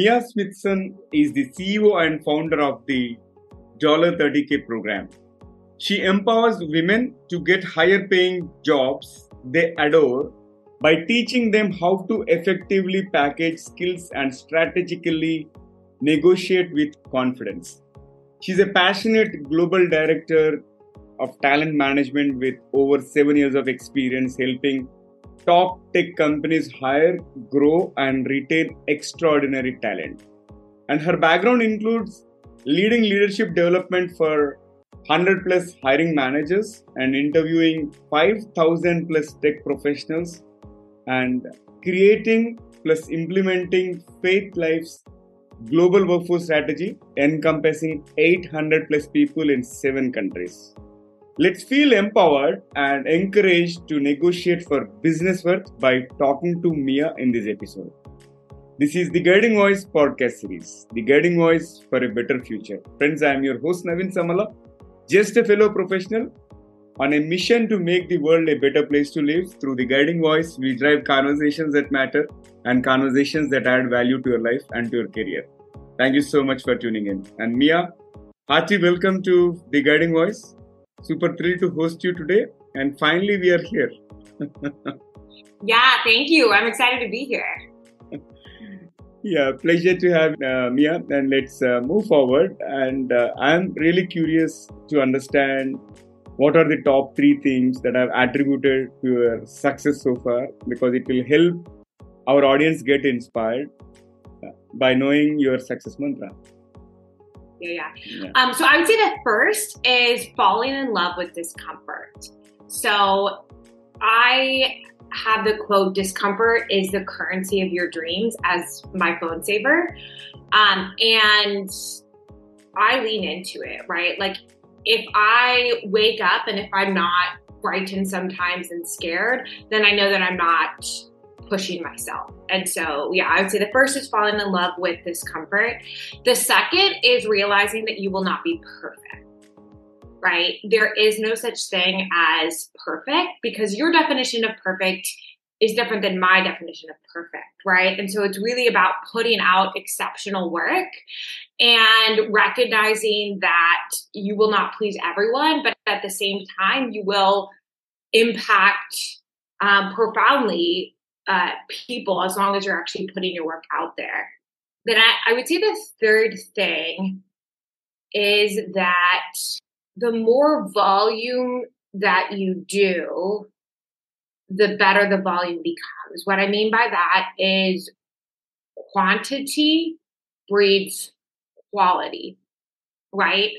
Mia Smithson is the CEO and founder of the $30K program. She empowers women to get higher paying jobs they adore by teaching them how to effectively package skills and strategically negotiate with confidence. She's a passionate global director of talent management with over seven years of experience helping top tech companies hire, grow, and retain extraordinary talent. And her background includes leading leadership development for 100 plus hiring managers and interviewing 5000 plus tech professionals and creating plus implementing Faithlife's global workforce strategy encompassing 800 plus people in seven countries. Let's feel empowered and encouraged to negotiate for business worth by talking to Mia in this episode. This is the Guiding Voice podcast series, the Guiding Voice for a Better Future. Friends, I am your host Naveen Samala, just a fellow professional on a mission to make the world a better place to live. Through the Guiding Voice, we drive conversations that matter and conversations that add value to your life and to your career. Thank you so much for tuning in. And Mia, hearty welcome to the Guiding Voice. Super thrilled to host you today. And finally, we are here. yeah, thank you. I'm excited to be here. yeah, pleasure to have uh, Mia. And let's uh, move forward. And uh, I'm really curious to understand what are the top three things that I've attributed to your success so far because it will help our audience get inspired uh, by knowing your success mantra. Yeah, yeah. yeah. Um, so I would say the first is falling in love with discomfort. So I have the quote, discomfort is the currency of your dreams as my phone saver. Um, and I lean into it, right? Like if I wake up and if I'm not frightened sometimes and scared, then I know that I'm not pushing myself. And so, yeah, I would say the first is falling in love with discomfort. The second is realizing that you will not be perfect, right? There is no such thing as perfect because your definition of perfect is different than my definition of perfect, right? And so it's really about putting out exceptional work and recognizing that you will not please everyone, but at the same time, you will impact um, profoundly uh, people as long as you're actually putting your work out there. Then I, I would say the third thing is that the more volume that you do, the better the volume becomes. What I mean by that is quantity breeds quality, right?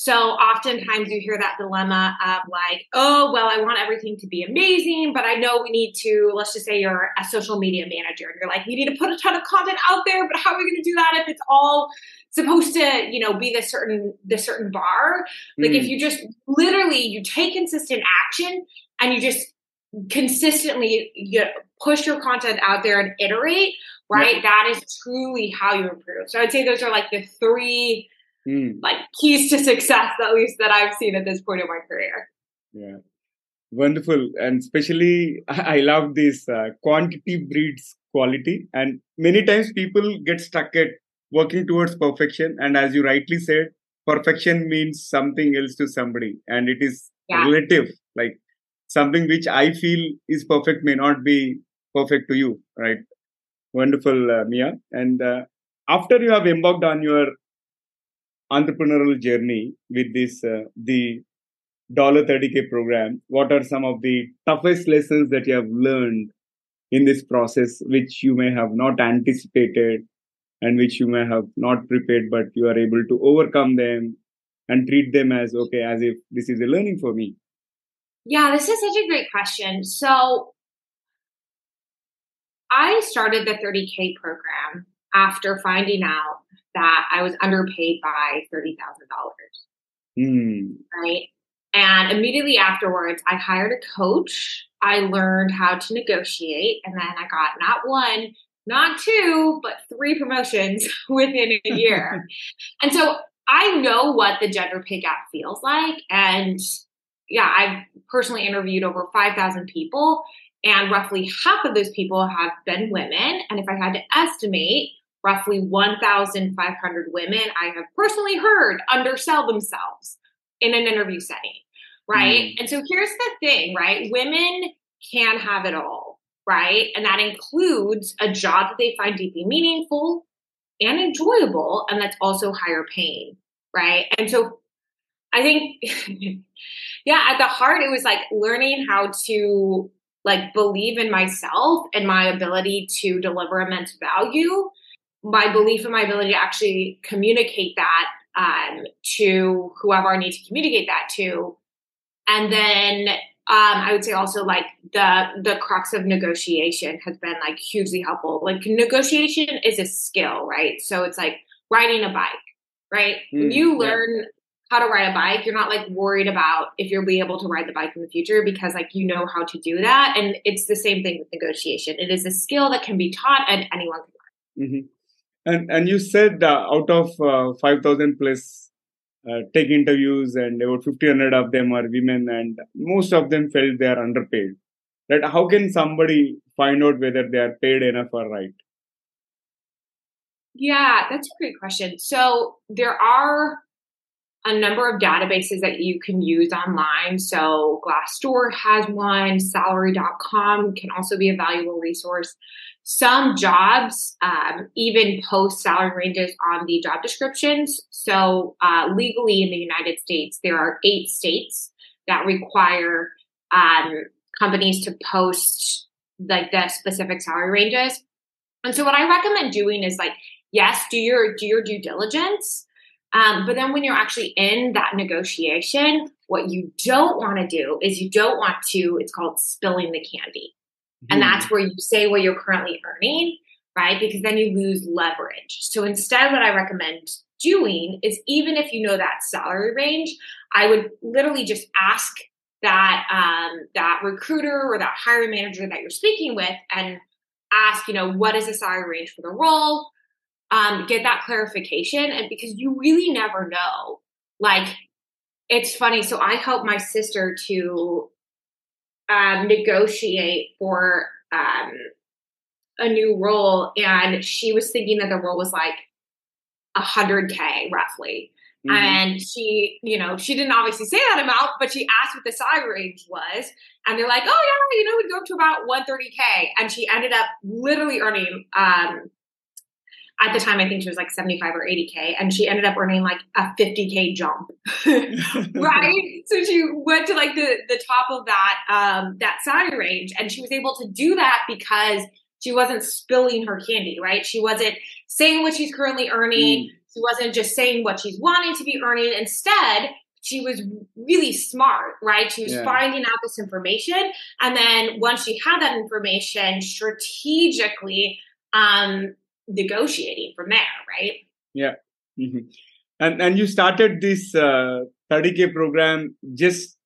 So oftentimes you hear that dilemma of like, oh, well, I want everything to be amazing, but I know we need to, let's just say you're a social media manager and you're like, we need to put a ton of content out there, but how are we going to do that if it's all supposed to, you know, be the certain, the certain bar? Like if mm. you just literally, you take consistent action and you just consistently you push your content out there and iterate, right? Yeah. That is truly how you improve. So I'd say those are like the three mm. like keys to success, at least that I've seen at this point in my career. Yeah. Wonderful. And especially, I love this uh, quantity breeds quality. And many times people get stuck at working towards perfection. And as you rightly said, perfection means something else to somebody. And it is yeah. relative. Like something which I feel is perfect may not be perfect to you, right? Wonderful, uh, Mia. And uh, after you have embarked on your entrepreneurial journey with this uh, the dollar 30k program what are some of the toughest lessons that you have learned in this process which you may have not anticipated and which you may have not prepared but you are able to overcome them and treat them as okay as if this is a learning for me? Yeah this is such a great question. So i started the 30k program after finding out that I was underpaid by $30,000. Mm. Right. And immediately afterwards, I hired a coach. I learned how to negotiate. And then I got not one, not two, but three promotions within a year. and so I know what the gender pay gap feels like. And yeah, I've personally interviewed over 5,000 people, and roughly half of those people have been women. And if I had to estimate, roughly 1,500 women I have personally heard undersell themselves in an interview setting, right? Mm. And so here's the thing, right? Women can have it all, right? And that includes a job that they find deeply meaningful and enjoyable, and that's also higher paying, right? And so I think, yeah, at the heart, it was like learning how to like believe in myself and my ability to deliver immense value my belief in my ability to actually communicate that um, to whoever I need to communicate that to. And then um, I would say also like the the crux of negotiation has been like hugely helpful. Like negotiation is a skill, right? So it's like riding a bike, right? Mm, when you learn yeah. how to ride a bike, you're not like worried about if you'll be able to ride the bike in the future because like you know how to do that. And it's the same thing with negotiation. It is a skill that can be taught and anyone can learn. Mm-hmm. And and you said uh, out of uh, five thousand plus uh, tech interviews, and about fifteen hundred of them are women, and most of them felt they are underpaid. Right? How can somebody find out whether they are paid enough or right? Yeah, that's a great question. So there are a number of databases that you can use online. So Glassdoor has one, salary.com can also be a valuable resource. Some jobs um, even post salary ranges on the job descriptions. So, uh, legally in the United States, there are eight states that require um, companies to post like the specific salary ranges. And so, what I recommend doing is like, yes, do your do your due diligence. Um, but then when you're actually in that negotiation, what you don't want to do is you don't want to, it's called spilling the candy. And that's where you say what you're currently earning, right? Because then you lose leverage. So instead, what I recommend doing is even if you know that salary range, I would literally just ask that um, that recruiter or that hiring manager that you're speaking with and ask, you know, what is the salary range for the role? Um, get that clarification, and because you really never know. Like, it's funny. So I helped my sister to um, negotiate for um, a new role, and she was thinking that the role was like a hundred k roughly. Mm-hmm. And she, you know, she didn't obviously say that amount, but she asked what the salary range was. And they're like, oh, yeah, you know, we'd go up to about 130K. And she ended up literally earning um, at the time, I think she was like 75 or 80K, and she ended up earning like a 50K jump. right? So she went to like the, the top of that, um, that salary range, and she was able to do that because she wasn't spilling her candy, right? She wasn't saying what she's currently earning. Mm. She wasn't just saying what she's wanting to be earning. Instead, she was really smart, right? She was yeah. finding out this information. And then once she had that information, strategically um, negotiating from there, right? Yeah. Mm-hmm. And and you started this uh, 30k program just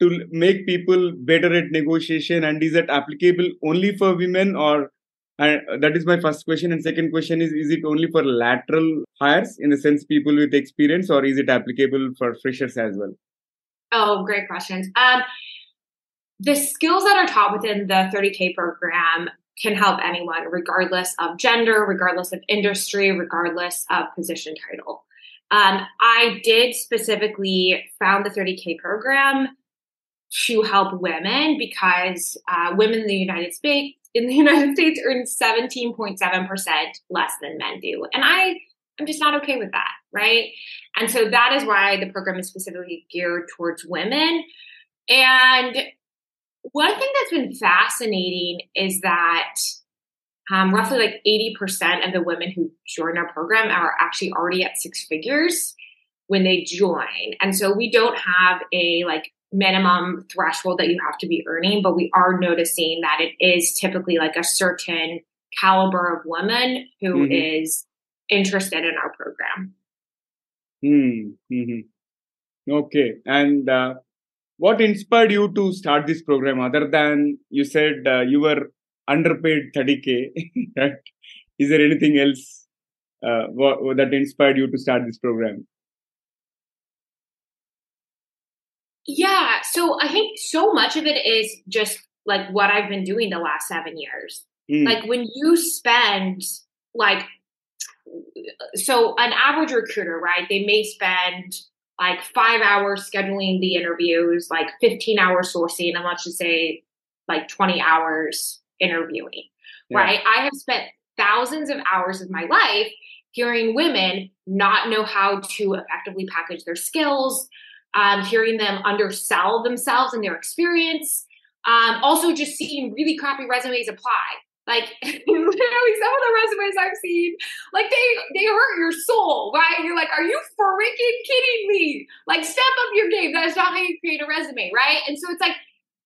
to make people better at negotiation and is it applicable only for women or and that is my first question and second question is is it only for lateral hires in the sense people with experience or is it applicable for freshers as well oh great questions um, the skills that are taught within the 30k program can help anyone, regardless of gender, regardless of industry, regardless of position title. Um, I did specifically found the 30K program to help women because uh, women in the United States in the United States earn 17.7% less than men do. And I I'm just not okay with that, right? And so that is why the program is specifically geared towards women. And one thing that's been fascinating is that um, roughly like 80% of the women who join our program are actually already at six figures when they join. And so we don't have a like minimum threshold that you have to be earning, but we are noticing that it is typically like a certain caliber of woman who mm-hmm. is interested in our program. Hmm. Mm-hmm. Okay. And uh, what inspired you to start this program other than you said uh, you were underpaid 30k is there anything else uh, what, that inspired you to start this program yeah so i think so much of it is just like what i've been doing the last seven years mm. like when you spend like so an average recruiter, right? They may spend like five hours scheduling the interviews, like 15 hours sourcing, and let's just say like 20 hours interviewing, yeah. right? I have spent thousands of hours of my life hearing women not know how to effectively package their skills, um, hearing them undersell themselves and their experience, um, also just seeing really crappy resumes apply. Like literally some of the resumes I've seen, like they they hurt your soul, right? You're like, are you freaking kidding me? Like step up your game. That is not how you create a resume, right? And so it's like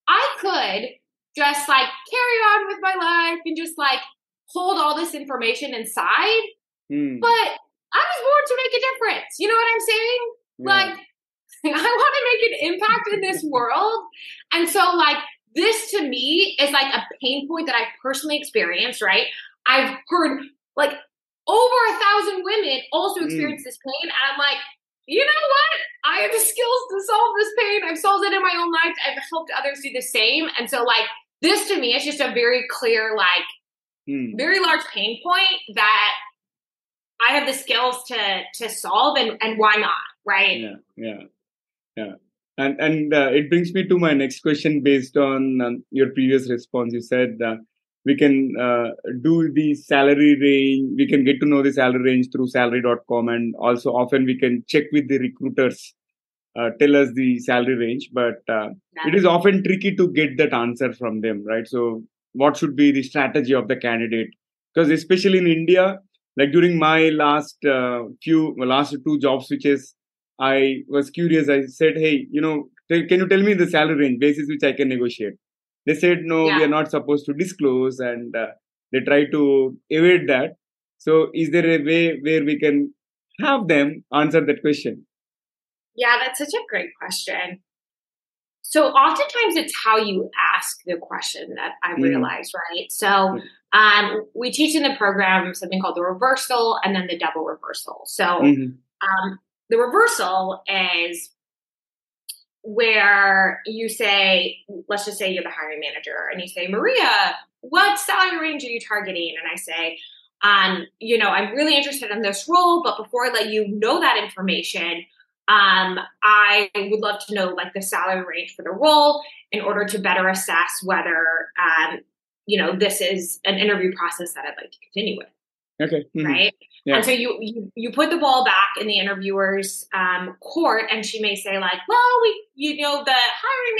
I could just like carry on with my life and just like hold all this information inside. Mm. But I was born to make a difference. You know what I'm saying? Yeah. Like I want to make an impact in this world. And so like this to me is like a pain point that I've personally experienced, right? I've heard like over a thousand women also mm. experience mm. this pain. And I'm like, you know what? I have the skills to solve this pain. I've solved it in my own life. I've helped others do the same. And so, like, this to me is just a very clear, like, mm. very large pain point that I have the skills to to solve, and and why not, right? Yeah, yeah, yeah. And and uh, it brings me to my next question based on um, your previous response. You said uh, we can uh, do the salary range. We can get to know the salary range through salary.com, and also often we can check with the recruiters. Uh, tell us the salary range, but uh, it is often tricky to get that answer from them, right? So, what should be the strategy of the candidate? Because especially in India, like during my last uh, few last two job switches I was curious. I said, "Hey, you know, can you tell me the salary range basis which I can negotiate?" They said, "No, yeah. we are not supposed to disclose," and uh, they try to evade that. So, is there a way where we can have them answer that question? Yeah, that's such a great question. So, oftentimes it's how you ask the question that I mm. realize, right? So, mm. um, we teach in the program something called the reversal and then the double reversal. So, mm-hmm. um, the reversal is where you say, let's just say you're the hiring manager and you say, Maria, what salary range are you targeting? And I say, um, you know, I'm really interested in this role, but before I let you know that information, um, I would love to know like the salary range for the role in order to better assess whether, um, you know, this is an interview process that I'd like to continue with. Okay. Mm-hmm. Right. Yeah. And so you, you you put the ball back in the interviewer's um, court, and she may say like, "Well, we, you know, the hiring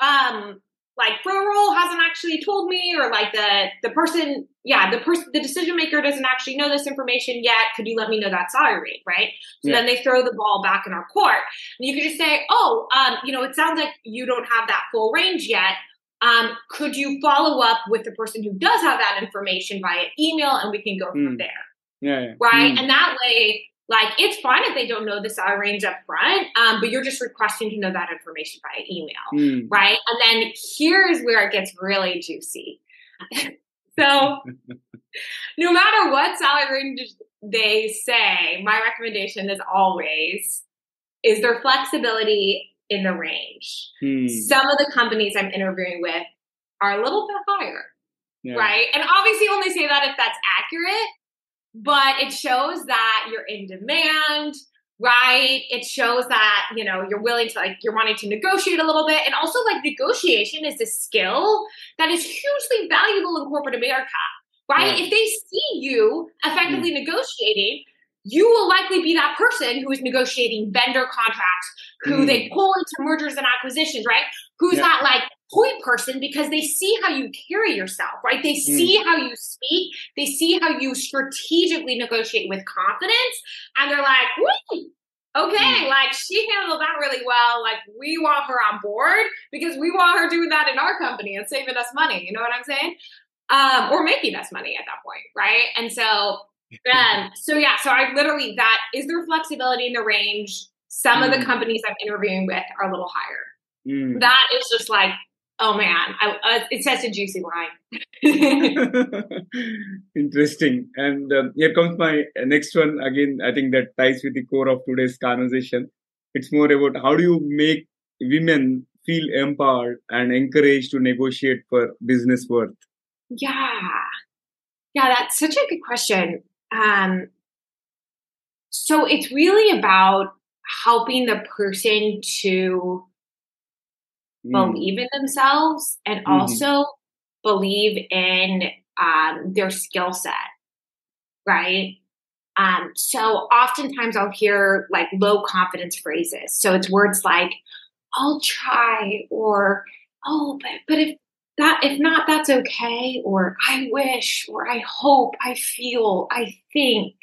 manager, um, like for a role hasn't actually told me, or like the the person, yeah, the person, the decision maker doesn't actually know this information yet. Could you let me know that salary rate, right? So yeah. then they throw the ball back in our court, and you could just say, "Oh, um, you know, it sounds like you don't have that full range yet." Um, could you follow up with the person who does have that information via email and we can go from mm. there? Yeah, yeah. Right. Mm. And that way, like, it's fine if they don't know the salary range up front, um, but you're just requesting to know that information via email. Mm. Right. And then here's where it gets really juicy. so, no matter what salary range they say, my recommendation is always is there flexibility in the range. Hmm. Some of the companies I'm interviewing with are a little bit higher, yeah. right? And obviously, only say that if that's accurate, but it shows that you're in demand, right? It shows that you know you're willing to like you're wanting to negotiate a little bit, and also like negotiation is a skill that is hugely valuable in corporate America. Right? If they see you effectively mm. negotiating, you will likely be that person who is negotiating vendor contracts, who mm. they pull into mergers and acquisitions, right? Who's yeah. that like point person because they see how you carry yourself, right? They mm. see how you speak, they see how you strategically negotiate with confidence, and they're like, okay, mm. like she handled that really well. Like we want her on board because we want her doing that in our company and saving us money. You know what I'm saying? Um, or making us money at that point, right? And so um, so yeah, so I literally that is there flexibility in the range. Some mm. of the mm. companies I'm interviewing with are a little higher. Mm. That is just like, oh man, I, uh, it's such a juicy line. Interesting. And um, here comes my next one. Again, I think that ties with the core of today's conversation. It's more about how do you make women feel empowered and encouraged to negotiate for business worth? Yeah. Yeah, that's such a good question. Um, so it's really about helping the person to mm. believe in themselves and mm-hmm. also believe in um, their skill set, right? Um, so oftentimes I'll hear like low confidence phrases. So it's words like, I'll try, or, oh, but, but if that, if not, that's okay, or I wish, or I hope, I feel, I think,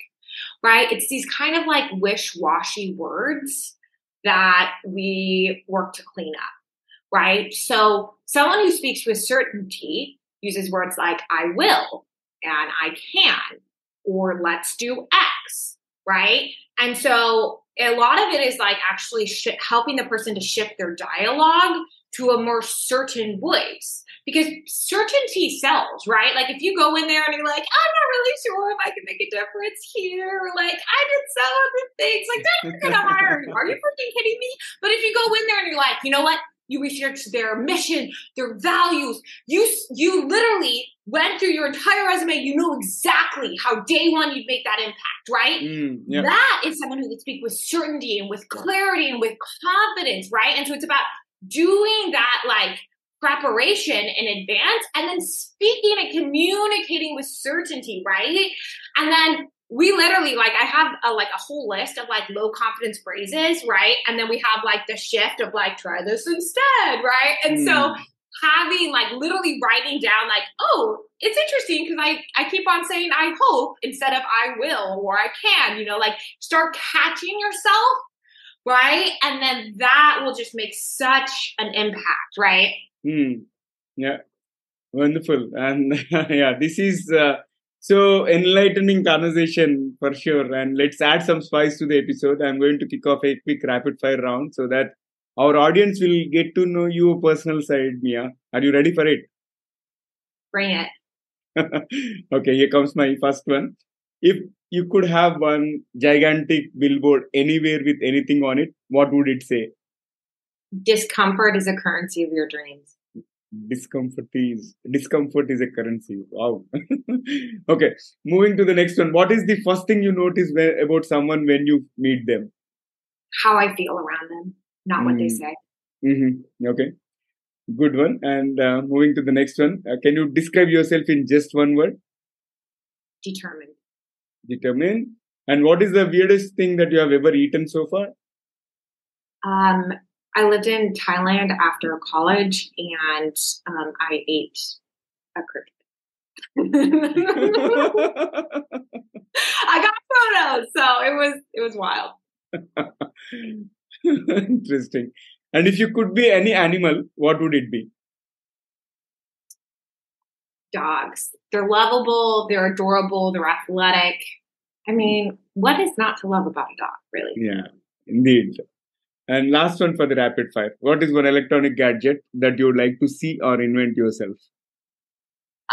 right? It's these kind of like wish washy words that we work to clean up, right? So someone who speaks with certainty uses words like I will and I can or let's do X, right? And so a lot of it is like actually sh- helping the person to shift their dialogue to a more certain voice because certainty sells, right? Like if you go in there and you're like, I'm not really sure if I can make a difference here, like I did some other things, like they're not gonna hire you. Are you freaking kidding me? But if you go in there and you're like, you know what? You researched their mission, their values. You you literally went through your entire resume. You know exactly how day one you'd make that impact, right? Mm, yep. That is someone who can speak with certainty and with clarity and with confidence, right? And so it's about doing that like preparation in advance and then speaking and communicating with certainty, right? And then we literally like I have a, like a whole list of like low confidence phrases, right? And then we have like the shift of like try this instead, right? And mm. so having like literally writing down like oh it's interesting because i i keep on saying i hope instead of i will or i can you know like start catching yourself right and then that will just make such an impact right mm. yeah wonderful and yeah this is uh, so enlightening conversation for sure. And let's add some spice to the episode. I'm going to kick off a quick rapid fire round so that our audience will get to know your personal side, Mia. Are you ready for it? Bring it. okay, here comes my first one. If you could have one gigantic billboard anywhere with anything on it, what would it say? Discomfort is a currency of your dreams. Discomfort is discomfort is a currency. Wow. Okay moving to the next one. What is the first thing you notice where, about someone when you meet them? How i feel around them not mm. what they hmm. say. Mm-hmm. okay. Good one. And uh, moving to the next one. Uh, can you describe yourself in just one word? Determined determined and what is the weirdest thing that you have ever eaten so far um I lived in Thailand after college, and um, I ate a cricket. I got photos, so it was it was wild. Interesting. And if you could be any animal, what would it be? Dogs. They're lovable. They're adorable. They're athletic. I mean, what is not to love about a dog, really? Yeah, indeed. And last one for the rapid fire. What is one electronic gadget that you would like to see or invent yourself?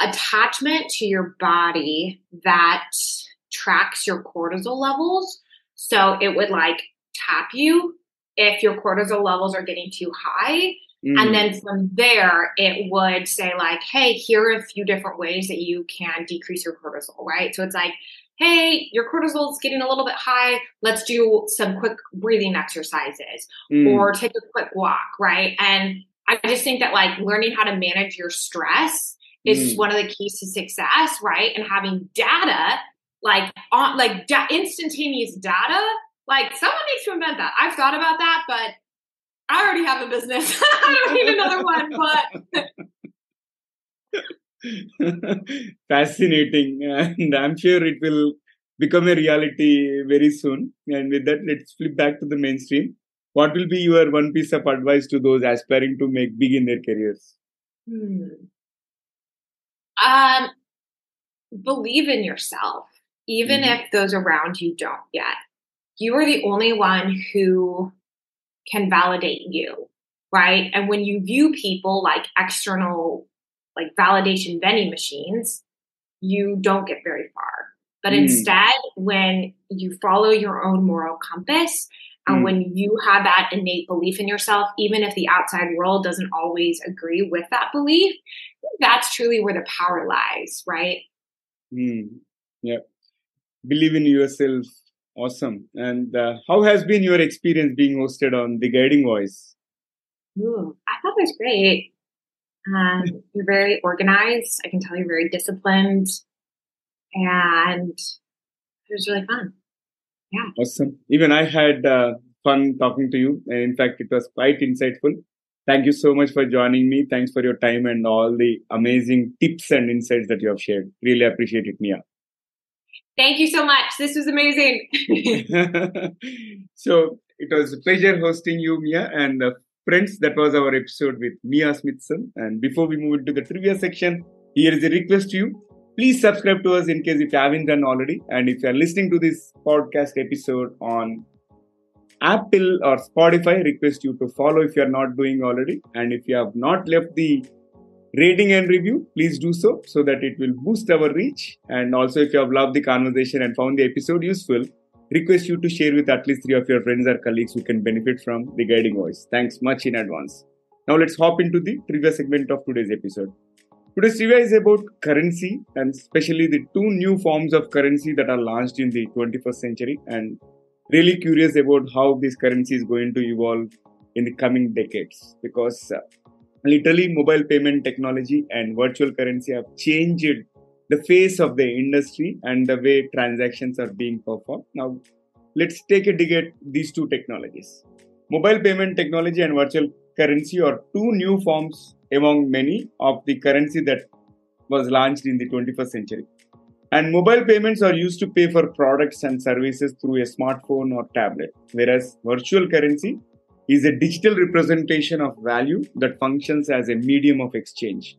Attachment to your body that tracks your cortisol levels. So it would like tap you if your cortisol levels are getting too high. Mm. And then from there, it would say, like, hey, here are a few different ways that you can decrease your cortisol, right? So it's like, hey, your cortisol is getting a little bit high. Let's do some quick breathing exercises mm. or take a quick walk, right? And I just think that like learning how to manage your stress is mm. one of the keys to success, right? And having data, like on like da- instantaneous data, like someone needs to invent that. I've thought about that, but I already have a business. I don't need another one, but Fascinating. And I'm sure it will become a reality very soon. And with that, let's flip back to the mainstream. What will be your one piece of advice to those aspiring to make big in their careers? Hmm. Um, believe in yourself, even mm-hmm. if those around you don't yet. You are the only one who can validate you, right? And when you view people like external like validation vending machines, you don't get very far. But mm. instead, when you follow your own moral compass and mm. when you have that innate belief in yourself, even if the outside world doesn't always agree with that belief, that's truly where the power lies, right? Mm. Yep. believe in yourself. Awesome. And uh, how has been your experience being hosted on The Guiding Voice? Ooh, I thought it was great. Um, you're very organized. I can tell you're very disciplined. And it was really fun. Yeah. Awesome. Even I had uh, fun talking to you. And in fact, it was quite insightful. Thank you so much for joining me. Thanks for your time and all the amazing tips and insights that you have shared. Really appreciate it, Mia. Thank you so much. This was amazing. so it was a pleasure hosting you, Mia. And uh, friends, that was our episode with Mia Smithson. And before we move into the trivia section, here is a request to you. Please subscribe to us in case if you haven't done already. And if you are listening to this podcast episode on Apple or Spotify, request you to follow if you are not doing already. And if you have not left the rating and review, please do so so that it will boost our reach. And also, if you have loved the conversation and found the episode useful, request you to share with at least three of your friends or colleagues who can benefit from the guiding voice. Thanks much in advance. Now, let's hop into the trivia segment of today's episode. Today's trivia is about currency and especially the two new forms of currency that are launched in the 21st century and really curious about how this currency is going to evolve in the coming decades because uh, literally mobile payment technology and virtual currency have changed the face of the industry and the way transactions are being performed. Now, let's take a dig at these two technologies. Mobile payment technology and virtual currency are two new forms among many of the currency that was launched in the 21st century. And mobile payments are used to pay for products and services through a smartphone or tablet, whereas virtual currency is a digital representation of value that functions as a medium of exchange.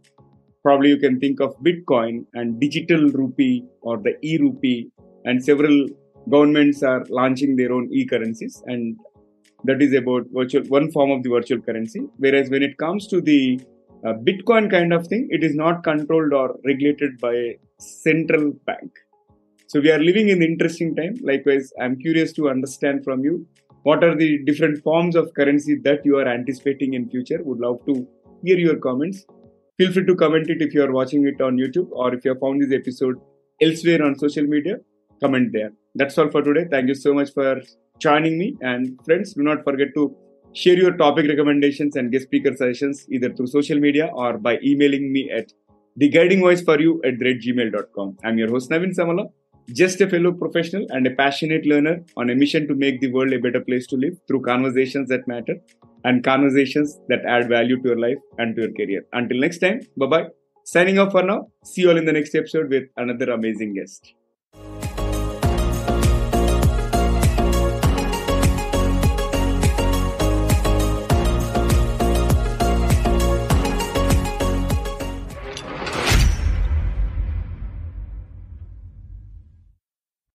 Probably you can think of Bitcoin and digital rupee or the e rupee, and several governments are launching their own e currencies, and that is about virtual one form of the virtual currency. Whereas when it comes to the uh, Bitcoin kind of thing, it is not controlled or regulated by a central bank. So we are living in interesting time. Likewise, I'm curious to understand from you what are the different forms of currency that you are anticipating in future? Would love to hear your comments. Feel free to comment it if you are watching it on youtube or if you have found this episode elsewhere on social media comment there. That's all for today. Thank you so much for joining me. And friends do not forget to share your topic recommendations and guest speaker suggestions either through social media or by emailing me at theguidingvoiceforyou at gmail.com i'm your host navin samala just a fellow professional and a passionate learner on a mission to make the world a better place to live through conversations that matter and conversations that add value to your life and to your career. Until next time, bye bye. Signing off for now. See you all in the next episode with another amazing guest.